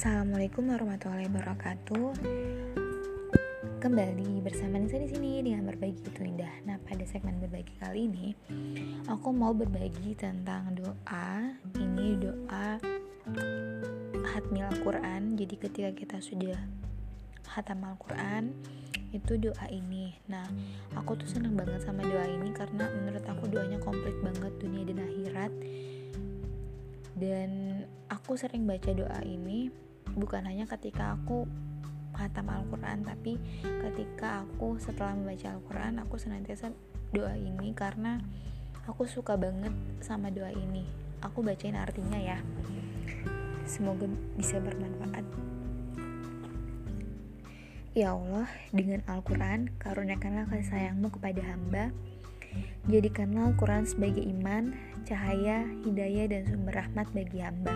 Assalamualaikum warahmatullahi wabarakatuh. Kembali bersama Nisa di sini dengan berbagi itu indah. Nah, pada segmen berbagi kali ini, aku mau berbagi tentang doa. Ini doa hatmil Al-Quran. Jadi ketika kita sudah hatam Al-Quran, itu doa ini. Nah, aku tuh seneng banget sama doa ini karena menurut aku doanya komplit banget dunia dan akhirat dan aku sering baca doa ini bukan hanya ketika aku khatam Al-Quran tapi ketika aku setelah membaca Al-Quran aku senantiasa doa ini karena aku suka banget sama doa ini. Aku bacain artinya ya. Semoga bisa bermanfaat. Ya Allah, dengan Al-Quran, karuniakanlah kasih sayangmu kepada hamba. Jadikanlah Al-Quran sebagai iman, cahaya, hidayah, dan sumber rahmat bagi hamba.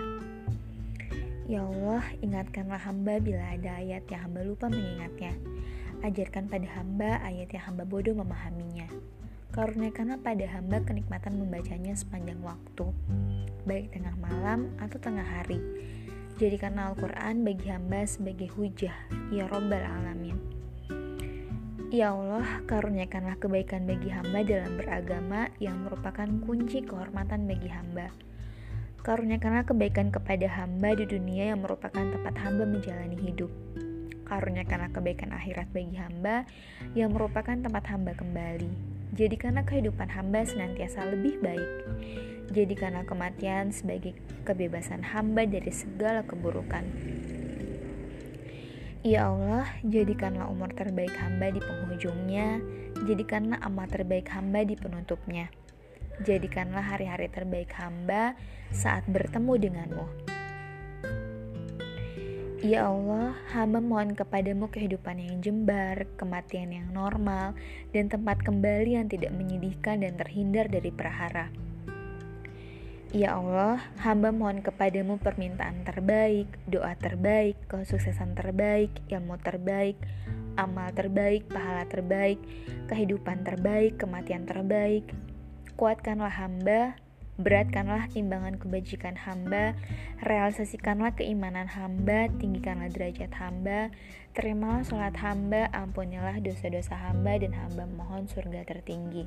Ya Allah, ingatkanlah hamba bila ada ayat yang hamba lupa mengingatnya. Ajarkan pada hamba ayat yang hamba bodoh memahaminya. Karuniakanlah pada hamba kenikmatan membacanya sepanjang waktu, baik tengah malam atau tengah hari. Jadikanlah Al-Quran bagi hamba sebagai hujah, ya Rabbal Alamin. Ya Allah, karuniakanlah kebaikan bagi hamba dalam beragama yang merupakan kunci kehormatan bagi hamba. Karuniakanlah kebaikan kepada hamba di dunia yang merupakan tempat hamba menjalani hidup. Karuniakanlah kebaikan akhirat bagi hamba yang merupakan tempat hamba kembali. Jadikanlah kehidupan hamba senantiasa lebih baik. Jadikanlah kematian sebagai kebebasan hamba dari segala keburukan. Ya Allah, jadikanlah umur terbaik hamba di penghujungnya, jadikanlah amal terbaik hamba di penutupnya. Jadikanlah hari-hari terbaik hamba saat bertemu denganmu. Ya Allah, hamba mohon kepadamu kehidupan yang jembar, kematian yang normal, dan tempat kembali yang tidak menyedihkan dan terhindar dari perahara. Ya Allah, hamba mohon kepadamu permintaan terbaik, doa terbaik, kesuksesan terbaik, ilmu terbaik, amal terbaik, pahala terbaik, kehidupan terbaik, kematian terbaik. Kuatkanlah hamba, beratkanlah timbangan kebajikan hamba, realisasikanlah keimanan hamba, tinggikanlah derajat hamba, terimalah sholat hamba, ampunilah dosa-dosa hamba, dan hamba mohon surga tertinggi.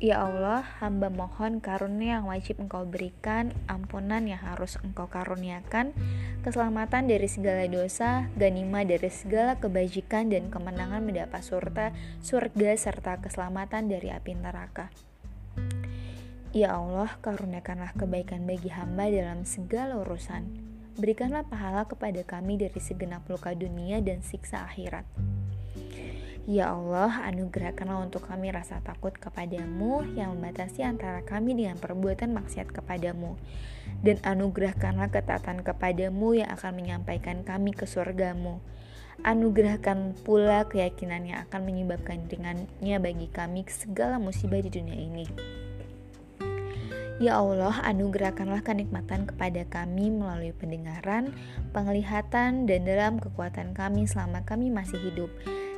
Ya Allah, hamba mohon karunia yang wajib engkau berikan, ampunan yang harus engkau karuniakan, keselamatan dari segala dosa, ganima dari segala kebajikan, dan kemenangan mendapat surta, surga, serta keselamatan dari api neraka. Ya Allah, karuniakanlah kebaikan bagi hamba dalam segala urusan. Berikanlah pahala kepada kami dari segenap luka dunia dan siksa akhirat. Ya Allah, anugerahkanlah untuk kami rasa takut kepadamu yang membatasi antara kami dengan perbuatan maksiat kepadamu. Dan anugerahkanlah ketaatan kepadamu yang akan menyampaikan kami ke surgamu. Anugerahkan pula keyakinan yang akan menyebabkan ringannya bagi kami segala musibah di dunia ini. Ya Allah, anugerahkanlah kenikmatan kepada kami melalui pendengaran, penglihatan, dan dalam kekuatan kami selama kami masih hidup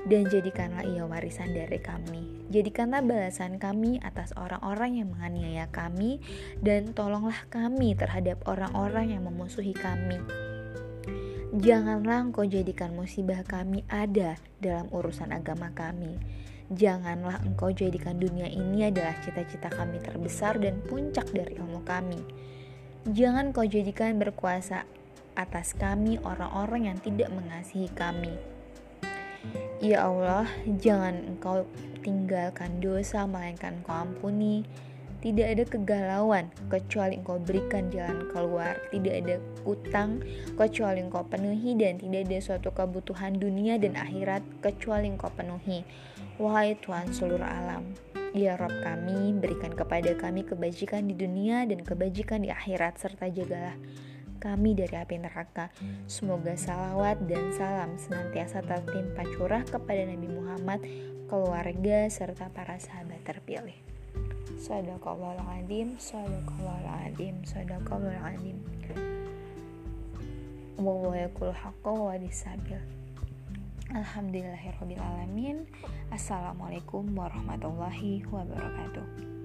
dan jadikanlah ia warisan dari kami. Jadikanlah balasan kami atas orang-orang yang menganiaya kami, dan tolonglah kami terhadap orang-orang yang memusuhi kami. Janganlah engkau jadikan musibah kami ada dalam urusan agama kami. Janganlah engkau jadikan dunia ini adalah cita-cita kami terbesar dan puncak dari ilmu kami. Jangan kau jadikan berkuasa atas kami orang-orang yang tidak mengasihi kami Ya Allah, jangan engkau tinggalkan dosa, melainkan engkau ampuni. Tidak ada kegalauan kecuali engkau berikan jalan keluar. Tidak ada utang kecuali engkau penuhi dan tidak ada suatu kebutuhan dunia dan akhirat kecuali engkau penuhi. Wahai Tuhan seluruh alam, Ya Rob kami, berikan kepada kami kebajikan di dunia dan kebajikan di akhirat serta jagalah kami dari api neraka. Semoga salawat dan salam senantiasa tertimpa curah kepada Nabi Muhammad, keluarga, serta para sahabat terpilih. Sadaqallahul sadaqallahul sadaqallahul Wa yakul haqqa wa disabil. Alhamdulillahirrabbilalamin Assalamualaikum warahmatullahi wabarakatuh